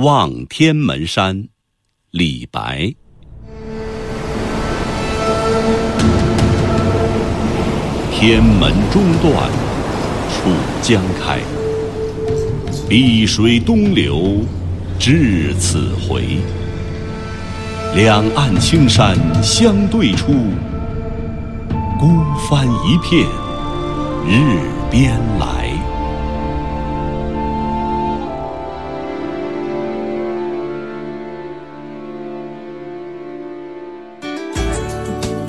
望天门山，李白。天门中断楚江开，碧水东流至此回。两岸青山相对出，孤帆一片日边来。